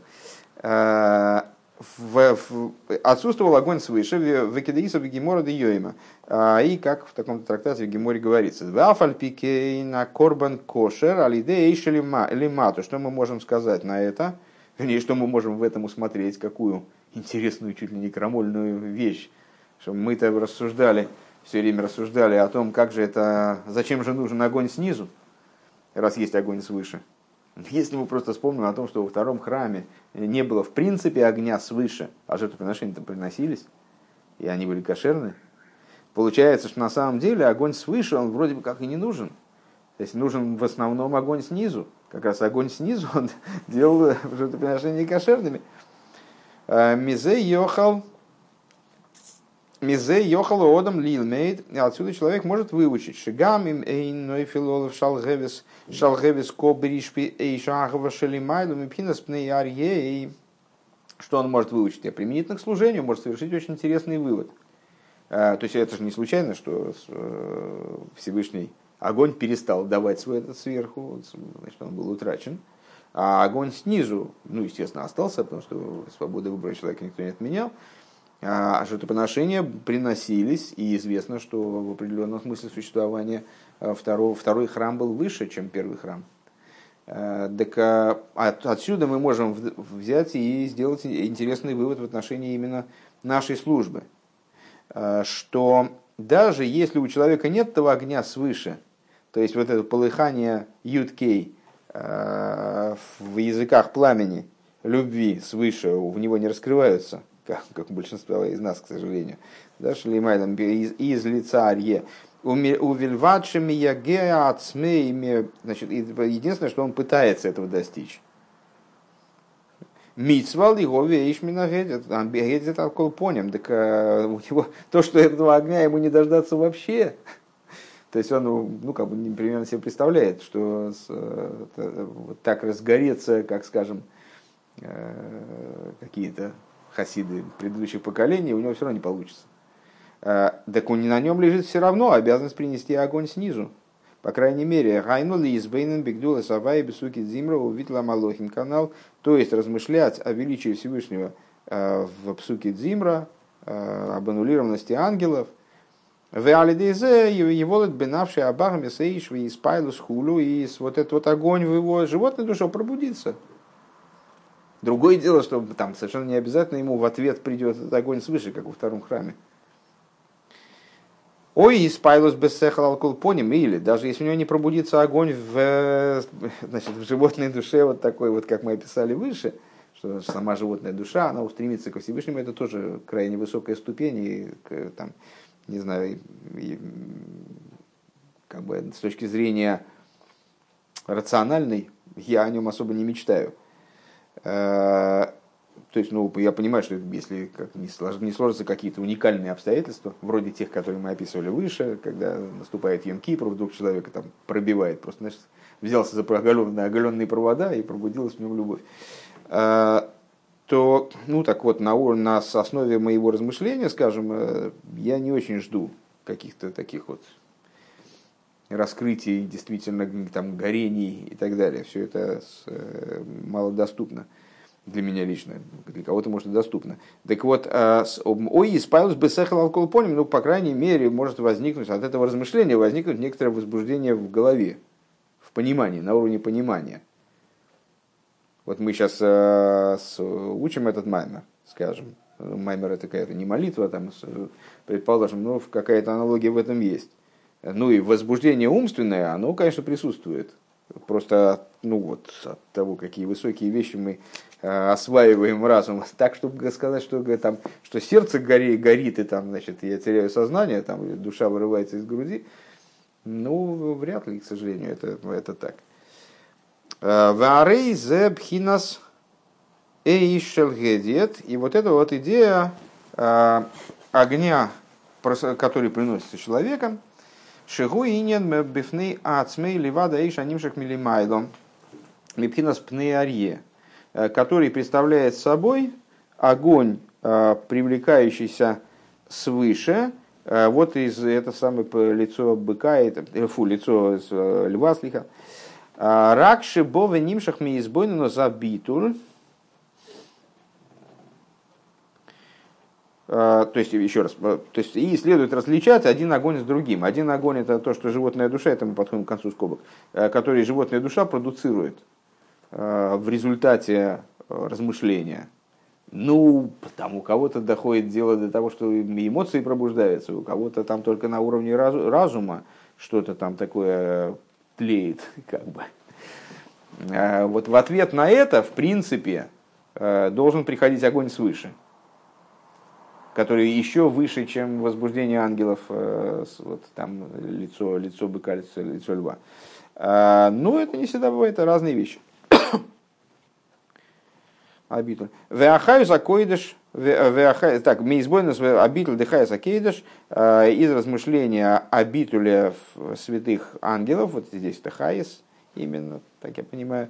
В, в, отсутствовал огонь свыше в Экидеисов Гемора де Йойма. А, и как в таком трактате в Геморе говорится, «Вафальпикей на корбан кошер алиде лимату». Что мы можем сказать на это? Вернее, что мы можем в этом усмотреть, какую интересную, чуть ли не крамольную вещь. Что мы-то рассуждали, все время рассуждали о том, как же это, зачем же нужен огонь снизу, раз есть огонь свыше. Если мы просто вспомним о том, что во втором храме не было в принципе огня свыше, а жертвоприношения-то приносились, и они были кошерны, получается, что на самом деле огонь свыше, он вроде бы как и не нужен. То есть нужен в основном огонь снизу. Как раз огонь снизу он делал жертвоприношения кошерными. «Э, Мизе йохал Мизе йохал одам лилмейд. Отсюда человек может выучить. Шигам им эйн нойфилолов шалгевис шалгевис кобришпи эйшахова шалимайду мипхинас пнеярьей. Что он может выучить? И применительно к служению может совершить очень интересный вывод. То есть это же не случайно, что э, Всевышний огонь перестал давать свой этот сверху, значит, он был утрачен. А огонь снизу, ну, естественно, остался, потому что свободы выбора человека никто не отменял. А жертвоприношения приносились, и известно, что в определенном смысле существования э, второго, второй храм был выше, чем первый храм. Э, так а, отсюда мы можем взять и сделать интересный вывод в отношении именно нашей службы, что даже если у человека нет того огня свыше, то есть вот это полыхание юткей в языках пламени, любви свыше в него не раскрываются – как, как у большинства из нас, к сожалению. Да, Шлеймай там из, из лица Арье. Увильвадшими ягеа ацмеями. Значит, единственное, что он пытается этого достичь. Мицвал его веишмина гедет. Гедет алкол поним. Так у него то, что этого огня ему не дождаться вообще. То есть он, ну, как бы примерно себе представляет, что с, вот так разгореться, как скажем, какие-то хасиды предыдущих поколений, у него все равно не получится. Так он не на нем лежит все равно обязанность принести огонь снизу. По крайней мере, Гайну Лизбейнен Бигдула Савай Бесуки Дзимра увидела Малохин канал, то есть размышлять о величии Всевышнего в Псуке Дзимра, об аннулированности ангелов, в Алидезе его бенавший Абах Месеиш и Спайлус Хулу, и вот этот вот огонь в его животной душе пробудится. Другое дело, что там совершенно не обязательно ему в ответ придет огонь свыше, как во втором храме. Ой, из Пайлус Бессехал Алкулпоним, или даже если у него не пробудится огонь в, значит, в животной душе, вот такой вот, как мы описали выше, что сама животная душа, она устремится ко Всевышнему, это тоже крайне высокая ступень, и там, не знаю, и, как бы с точки зрения рациональной, я о нем особо не мечтаю. Э, то есть, ну, я понимаю, что если как, не, слож, не сложатся какие-то уникальные обстоятельства, вроде тех, которые мы описывали выше, когда наступает Йом Кипр, вдруг человека там пробивает, просто значит, взялся за оголенные, оголенные провода и пробудилась в нем любовь. А, то, ну так вот, на, на основе моего размышления, скажем, э, я не очень жду каких-то таких вот раскрытий, действительно там горений и так далее. Все это э, малодоступно для меня лично, для кого-то может доступно. Так вот, а, ой, испайлус бы сехал алкоголь ну, по крайней мере, может возникнуть от этого размышления, возникнуть некоторое возбуждение в голове, в понимании, на уровне понимания. Вот мы сейчас э, учим этот маймер, скажем. Маймер это какая-то не молитва, там, предположим, но какая-то аналогия в этом есть. Ну и возбуждение умственное, оно, конечно, присутствует. Просто ну вот, от того, какие высокие вещи мы Э, осваиваем разум так, чтобы сказать, что, там, что сердце горит, горит, и там, значит, я теряю сознание, там, душа вырывается из груди, ну, вряд ли, к сожалению, это, это так. Э, Варей зебхинас эйшелгедет. И вот эта вот идея э, огня, который приносится человеком, шигу инен бифней ацмей ливада эйш анимшах милимайлом. Мипхинас пнеарье. Э, который представляет собой огонь, э, привлекающийся свыше, э, вот из это самое лицо быка, это, фу, лицо льва слиха. Ракши бове нимшах ми избойнено за То есть, еще раз, то есть, и следует различать один огонь с другим. Один огонь это то, что животная душа, это мы подходим к концу скобок, который животная душа продуцирует. Э, в результате э, размышления. Ну, там у кого-то доходит дело до того, что эмоции пробуждаются, у кого-то там только на уровне разума что-то там такое тлеет, как бы. Вот в ответ на это, в принципе, э, должен приходить огонь свыше, который еще выше, чем возбуждение ангелов, вот там лицо, лицо быка, лицо, лицо льва. А, Но ну, это не всегда бывает, это разные вещи. Абитуль. Веахаю закоидыш, так, мейзбойнес абитуль дыхая закейдыш, э, из размышления о битуле святых ангелов, вот здесь это именно, так я понимаю,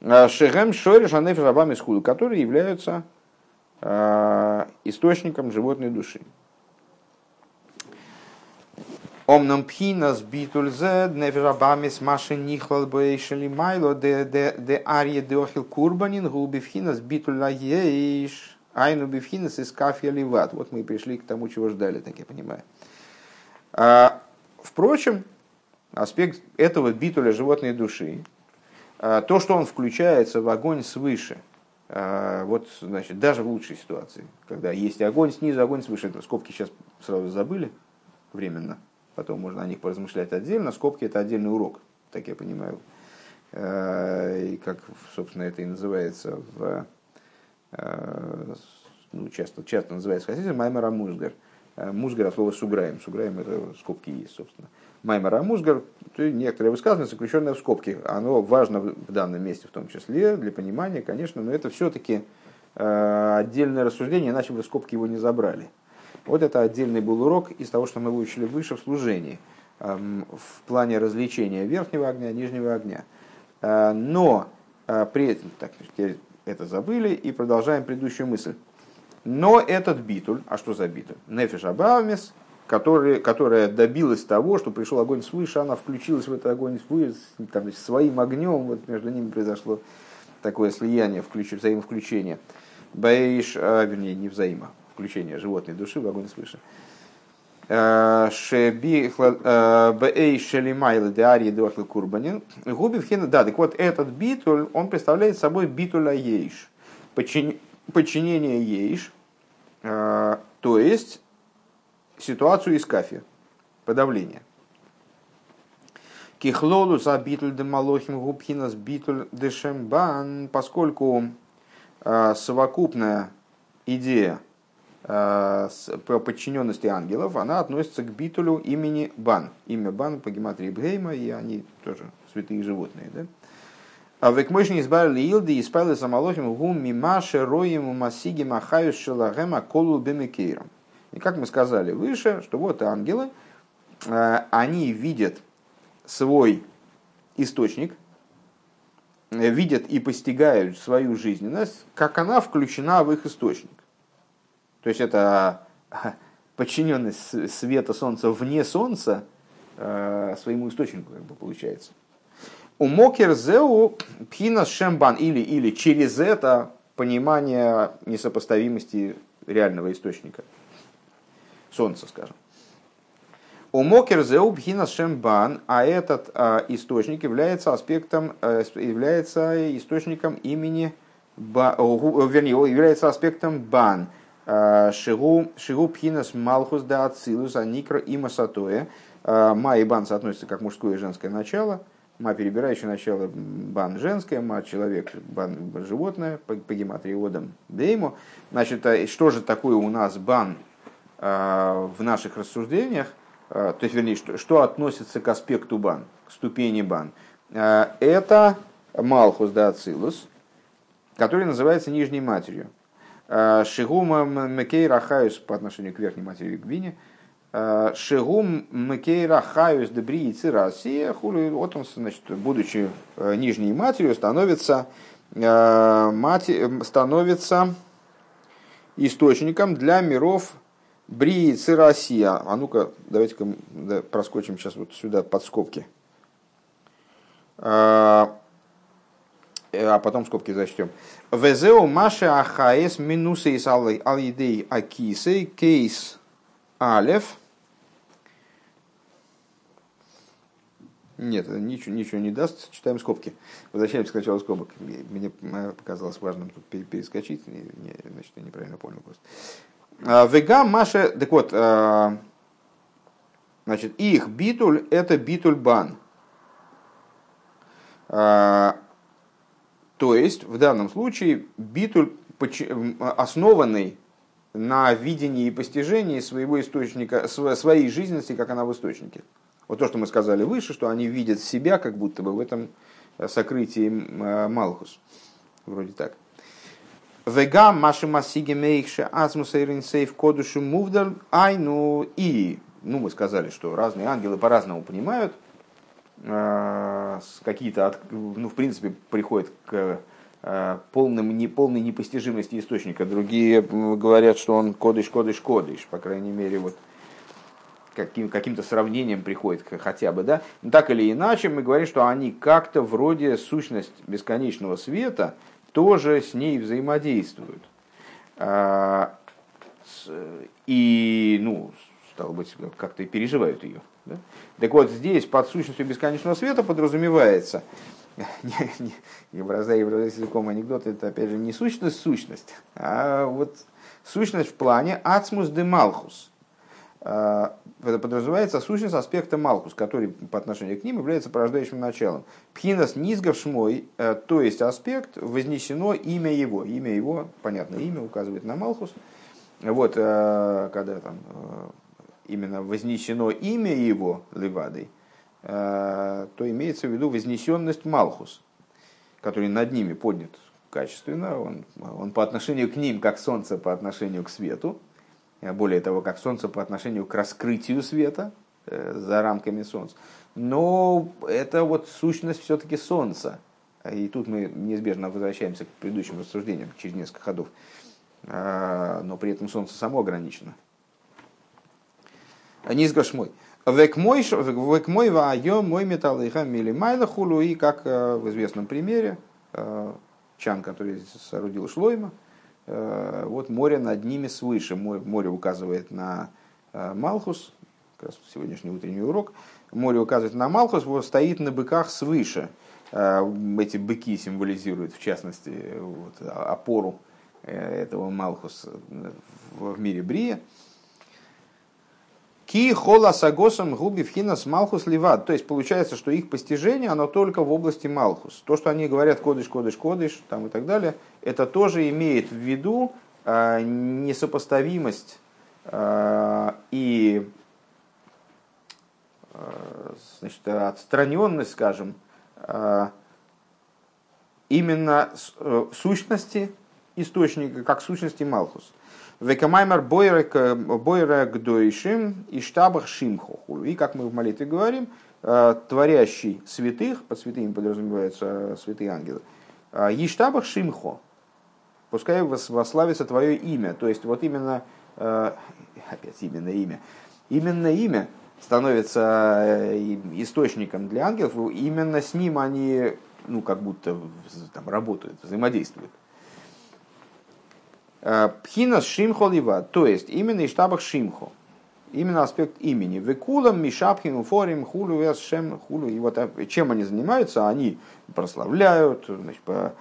э, шехем шориш анеф рабами схуду, которые являются э, источником животной души. Омном пхинас битульзе невирабамис маши нихлал бейшели майло де де де арье деохил курбанин губи пхинас битуля ейш айну бифхинас из кафья ливат. Вот мы пришли к тому, чего ждали, так я понимаю. А, впрочем, аспект этого битуля животной души, а, то, что он включается в огонь свыше, вот, значит, даже в лучшей ситуации, когда есть огонь снизу, огонь свыше, скобки сейчас сразу забыли временно, потом можно о них поразмышлять отдельно. Скобки это отдельный урок, так я понимаю. Э, и как, собственно, это и называется в, э, ну, часто, часто называется хасидизм, Маймера Музгар. Музгар от слова суграем. Суграем это скобки есть, собственно. Маймара Музгар, некоторые высказывания, заключенные в скобки. Оно важно в данном месте в том числе, для понимания, конечно, но это все-таки отдельное рассуждение, иначе бы скобки его не забрали. Вот это отдельный был урок из того, что мы выучили выше в служении, в плане развлечения верхнего огня, нижнего огня. Но при этом, так, это забыли и продолжаем предыдущую мысль. Но этот битуль, а что за битуль? Нефиш Абавмес, который, которая добилась того, что пришел огонь свыше, она включилась в этот огонь свыше, там, своим огнем, вот между ними произошло такое слияние, включ, взаимовключение. Баиш, а, вернее, не взаимо, включение животной души в огонь свыше. Диарии Дохлы Курбанин. Губив Да, так вот этот битуль, он представляет собой битуля ейш. Подчинение ейш, то есть ситуацию из кафе, подавление. Кихлолу за битуль де малохим губхинас битуль де шембан, поскольку совокупная идея Э, по подчиненности ангелов, она относится к битулю имени Бан. Имя Бан по гематрии Бгейма, и они тоже святые животные. Да? А в Экмойшне избавили Илды и спали самолохим гум мимаше роем масиги махаю шелагема колу бемекейром. И как мы сказали выше, что вот ангелы, э, они видят свой источник, э, видят и постигают свою жизненность, как она включена в их источник. То есть это подчиненность света Солнца вне Солнца э, своему источнику, как бы получается. У Мокер Зеу Пхинас Шембан или, или через это понимание несопоставимости реального источника. Солнца, скажем. У Мокер Зеу Пхинас Шембан, а этот а, источник является аспектом, а, является источником имени, ба, вернее, является аспектом Бан – Шигу, шигу пхинас малхус да ацилус, а никро и масатоя. Ма и бан соотносятся как мужское и женское начало. Ма перебирающее начало бан женское, ма человек бан животное, по, по гематрии одам дейму. Значит, а что же такое у нас бан в наших рассуждениях? То есть, вернее, что, что относится к аспекту бан, к ступени бан? Это малхус да ацилус, который называется нижней матерью. Э, Шигума Мекейра Хаюс по отношению к верхней матери Гвине. Э, Шигум Мекейра Хаюс Дебри и Цирасия. Вот он, значит, будучи э, нижней матерью, становится, мать, становится источником для миров Бри и Цирасия. А ну-ка, давайте-ка проскочим сейчас вот сюда под скобки а потом скобки зачтем. Везеу Маша Ахаес минусы из Алидей Акисей кейс Алев. Нет, ничего, ничего не даст. Читаем скобки. Возвращаемся к началу скобок. Мне показалось важным тут перескочить. Не, значит, я неправильно понял просто. А, Вега Маша... Так вот, а, значит, их битуль – это битуль бан. А, то есть, в данном случае, битуль, основанный на видении и постижении своего источника, своей жизненности, как она в источнике. Вот то, что мы сказали выше, что они видят себя как будто бы в этом э, сокрытии э, Малхус. Вроде так. Вега маши масиги мейхше азмуса иринсейв кодушу мувдаль айну и ну мы сказали, что разные ангелы по-разному понимают Э, какие-то, ну, в принципе, приходят к полным, не, полной непостижимости источника. Другие говорят, что он кодыш, кодыш, кодыш. По крайней мере, вот каким, каким-то сравнением приходит хотя бы. Да? Но так или иначе, мы говорим, что они как-то вроде сущность бесконечного света тоже с ней взаимодействуют. А, и, ну, стало быть, как-то и переживают ее. Да? Так вот, здесь под сущностью бесконечного света подразумевается, не, образая языком анекдот, это опять же не сущность, сущность, а вот сущность в плане ацмус де малхус. А, это подразумевается сущность аспекта малхус, который по отношению к ним является порождающим началом. Пхинас низгов шмой, э, то есть аспект, вознесено имя его. Имя его, понятно, имя указывает на малхус. Вот, когда там именно вознесено имя его Левадой, то имеется в виду вознесенность Малхус, который над ними поднят качественно, он, он по отношению к ним, как солнце по отношению к свету, более того, как солнце по отношению к раскрытию света за рамками солнца. Но это вот сущность все-таки солнца. И тут мы неизбежно возвращаемся к предыдущим рассуждениям через несколько ходов. Но при этом солнце само ограничено. Низ мой. Век мой век мой ваайо мой металлиха милимайла хулу. И как в известном примере, Чан, который соорудил Шлойма, вот море над ними свыше. Море указывает на Малхус, как раз сегодняшний утренний урок. Море указывает на Малхус, вот стоит на быках свыше. Эти быки символизируют, в частности, вот, опору этого Малхус в мире Брия. Ки хола сагосом губи вхинас малхус ливад. То есть получается, что их постижение, оно только в области малхус. То, что они говорят кодыш, кодыш, кодыш там и так далее, это тоже имеет в виду э, несопоставимость э, и э, значит, отстраненность, скажем, э, именно э, сущности источника, как сущности Малхус. Векамаймер бойра гдойшим и штабах шимхоху. И как мы в молитве говорим, э, творящий святых, под святыми подразумеваются святые ангелы, Иштабах э, Шимхо, пускай восславится твое имя. То есть вот именно, э, опять именно имя, именно имя становится источником для ангелов, именно с ним они ну, как будто там, работают, взаимодействуют. Пхина Шимхо Лива, то есть именно из штабах Шимхо, именно аспект имени. Векулам, Мишапхин, Форим, Хулю, Шем, Хулю. И вот э, чем они занимаются? Они прославляют. Значит, по,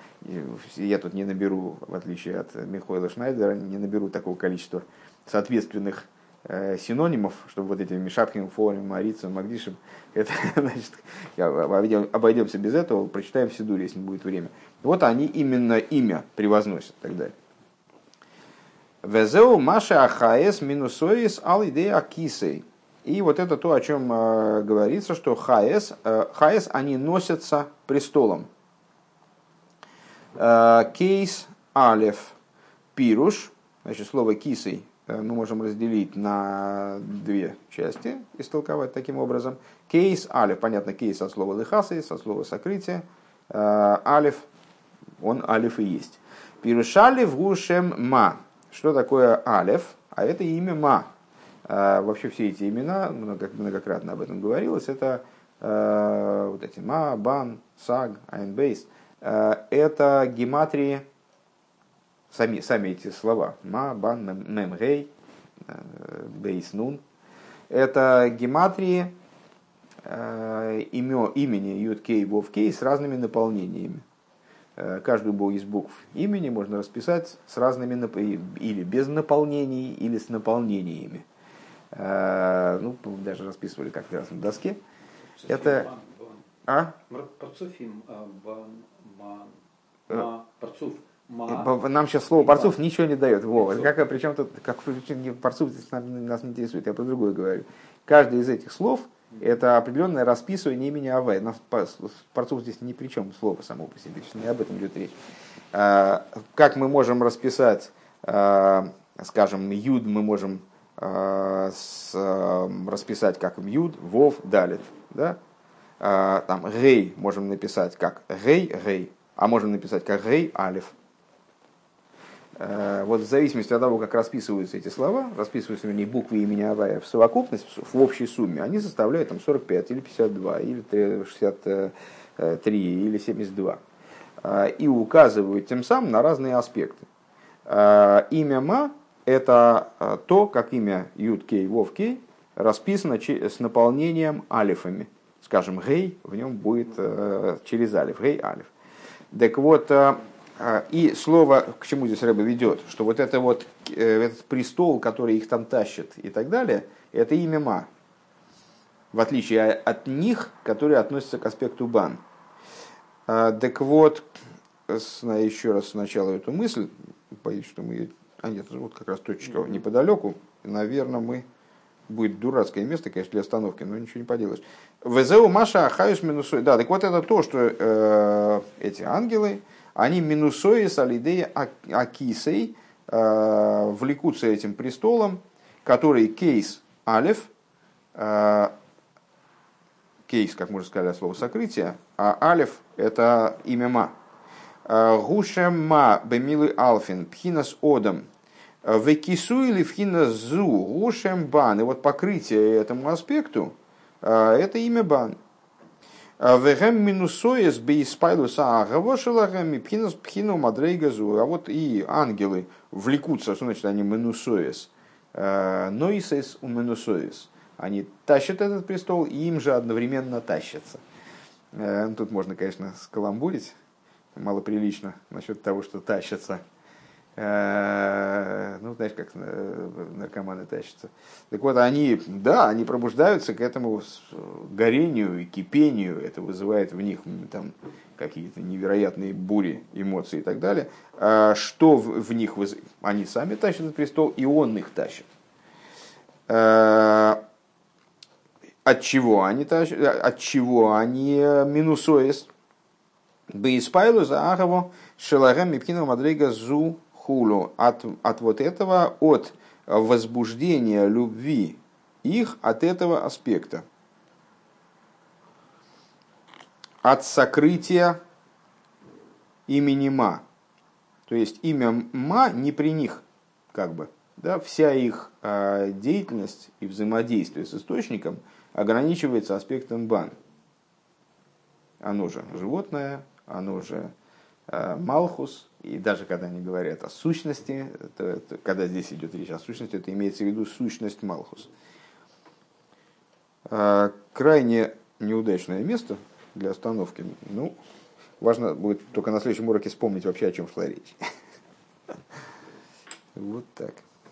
я тут не наберу, в отличие от Михаила Шнайдера, не наберу такого количества соответственных э, синонимов, чтобы вот этим Мишапхин, Форим, Марицем, Магдишем, это, значит, обойдем, обойдемся без этого, прочитаем в Сидуре, если будет время. Вот они именно имя превозносят и так далее. Везеу Маша Ахаес минусоис ал идея акисей. И вот это то, о чем э, говорится, что хаес, э, хаес, они носятся престолом. Э, кейс алев пируш, значит, слово кисей э, мы можем разделить на две части, истолковать таким образом. Кейс алев, понятно, кейс от слова лихасы, со слова сокрытие. Э, алев, он алев и есть. Пирушалев гушем ма, что такое Алев? А это имя Ма. А, вообще все эти имена, многократно об этом говорилось, это а, вот эти Ма, Бан, Саг, Айнбейс. А, это гематрии, сами, сами эти слова. Ма, Бан, Мем, Гей, Бейс, Нун. Это гематрии имя, имени Юткей, Вовкей с разными наполнениями. Э, каждую из букв имени можно расписать с разными или без наполнений, или с наполнениями. Э, ну, даже расписывали как раз на доске. Это... А? Парцуфим, э, Парцуф. Нам сейчас слово парцуф ничего не дает. Вова. Как, причем тут, как парцуф нас не интересует, я про другое говорю. Каждый из этих слов – это определенное расписывание имени Авай. Парцух здесь ни при чем, слово само по себе, не об этом идет речь. А, как мы можем расписать, а, скажем, Юд мы можем а, расписать как Юд, Вов, Далит. Да? Там Гей можем написать как Гей, Гей, а можем написать как Гей, Алиф. Э, вот в зависимости от того, как расписываются эти слова, расписываются, вернее, буквы имени Авая в совокупность, в общей сумме, они составляют там 45 или 52, или 63, или 72. Э, и указывают тем самым на разные аспекты. Э, имя Ма – это то, как имя Юд Кей, Вов Кей расписано с наполнением алифами. Скажем, Гей в нем будет через алиф, Гей алиф. Так вот, и слово, к чему здесь Рэба ведет, что вот это вот, э, этот престол, который их там тащит и так далее, это имя Ма. В отличие от них, которые относятся к аспекту Бан. А, так вот, еще раз сначала эту мысль, боюсь, что мы А нет, вот как раз точечка неподалеку. Наверное, мы будет дурацкое место, конечно, для остановки, но ничего не поделаешь. Везеу Маша Ахаюс минусой. Да, так вот это то, что э, эти ангелы, они минусои с алидея Акисой э, влекутся этим престолом, который кейс Алев, э, кейс, как мы уже сказали, слово сокрытие, а Алев это имя Ма. Э, Гушем Ма Бемилы Алфин Пхинас Одам Векису или Вхинас Зу Гушем Бан. И вот покрытие этому аспекту это имя Бан. Вегем минусоес бейспайлуса агавошелахем и пхинус пхину мадрейгазу. А вот и ангелы влекутся, что значит они минусоес? Нойсес у минусоес. Они тащат этот престол, и им же одновременно тащатся. Э, ну, тут можно, конечно, скаламбурить малоприлично насчет того, что тащатся. Э, ну, знаешь, как наркоманы тащатся. Так вот, они, да, они пробуждаются к этому горению и кипению. Это вызывает в них там, какие-то невероятные бури эмоций и так далее. А что в, них вызывает? Они сами тащат этот престол, и он их тащит. Э, от чего они тащат? От чего они минусоис? Бейспайлу за Ахову Шелагам Мипкина Мадрейга Зу хулу от, от вот этого, от возбуждения любви их от этого аспекта. От сокрытия имени Ма. То есть имя Ма не при них, как бы. Да, вся их э, деятельность и взаимодействие с источником ограничивается аспектом Бан. Оно же животное, оно же э, Малхус, и даже когда они говорят о сущности, то, это, когда здесь идет речь о сущности, это имеется в виду сущность Малхус. А, крайне неудачное место для остановки. Ну, важно будет только на следующем уроке вспомнить вообще, о чем шла речь. Вот так.